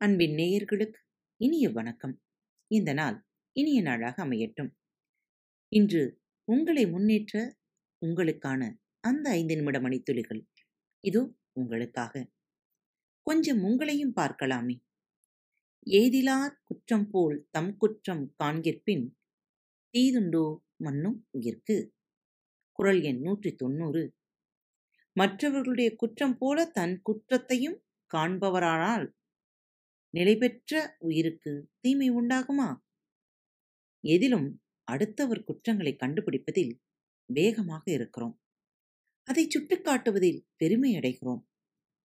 அன்பின் நேயர்களுக்கு இனிய வணக்கம். இந்த நாள் இனிய நாளாக அமையட்டும். இன்று உங்களை முன்னேற்ற உங்களுக்கான அந்த ஐந்து நிமிட மணித்துளிகள். இதோ உங்களுக்காக. கொஞ்சம் உங்களையும் பார்க்கலாமே. ஏதிலார் குற்றம் போல் தம் குற்றம் காண்கிற்பின் தீதுண்டோ மன்னும் உயிர்க்கு குரல் எண் நூற்றி தொண்ணூறு. மற்றவர்களுடைய குற்றம் போல தன் குற்றத்தையும் காண்பவரானால் நிலைபெற்ற உயிருக்கு தீமை உண்டாகுமா? எதிலும் அடுத்தவர் குற்றங்களை கண்டுபிடிப்பதில் வேகமாக இருக்கிறோம். அதை சுட்டிக்காட்டுவதில் பெருமை அடைகிறோம்.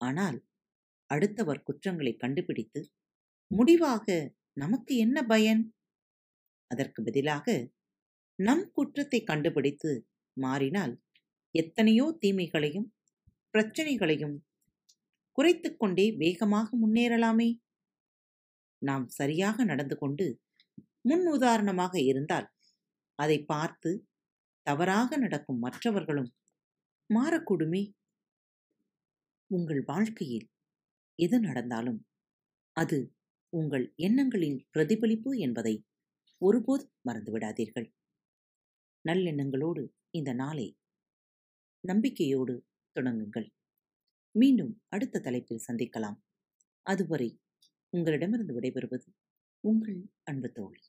ஆனால் அடுத்தவர் குற்றங்களை கண்டுபிடித்து முடிவாக நமக்கு என்ன பயன்? அதற்கு பதிலாக நம் குற்றத்தை கண்டுபிடித்து மாறினால் எத்தனையோ தீமைகளையும் பிரச்சனைகளையும் குறைத்துக்கொண்டே வேகமாக முன்னேறலாமே. நாம் சரியாக நடந்து கொண்டு முன் உதாரணமாக இருந்தால் அதை பார்த்து தவறாக நடக்கும் மற்றவர்களும் மாறக்கூடுமே? உங்கள் வாழ்க்கையில் எது நடந்தாலும் அது உங்கள் எண்ணங்களின் பிரதிபலிப்பு என்பதை ஒருபோதும் மறந்துவிடாதீர்கள். நல்லெண்ணங்களோடு இந்த நாளை நம்பிக்கையோடு தொடங்குங்கள். மீண்டும் அடுத்த தலைப்பில் சந்திக்கலாம். அதுவரை உங்களிடமிருந்து விடைபெறுவது உங்கள் அன்பு தோழி.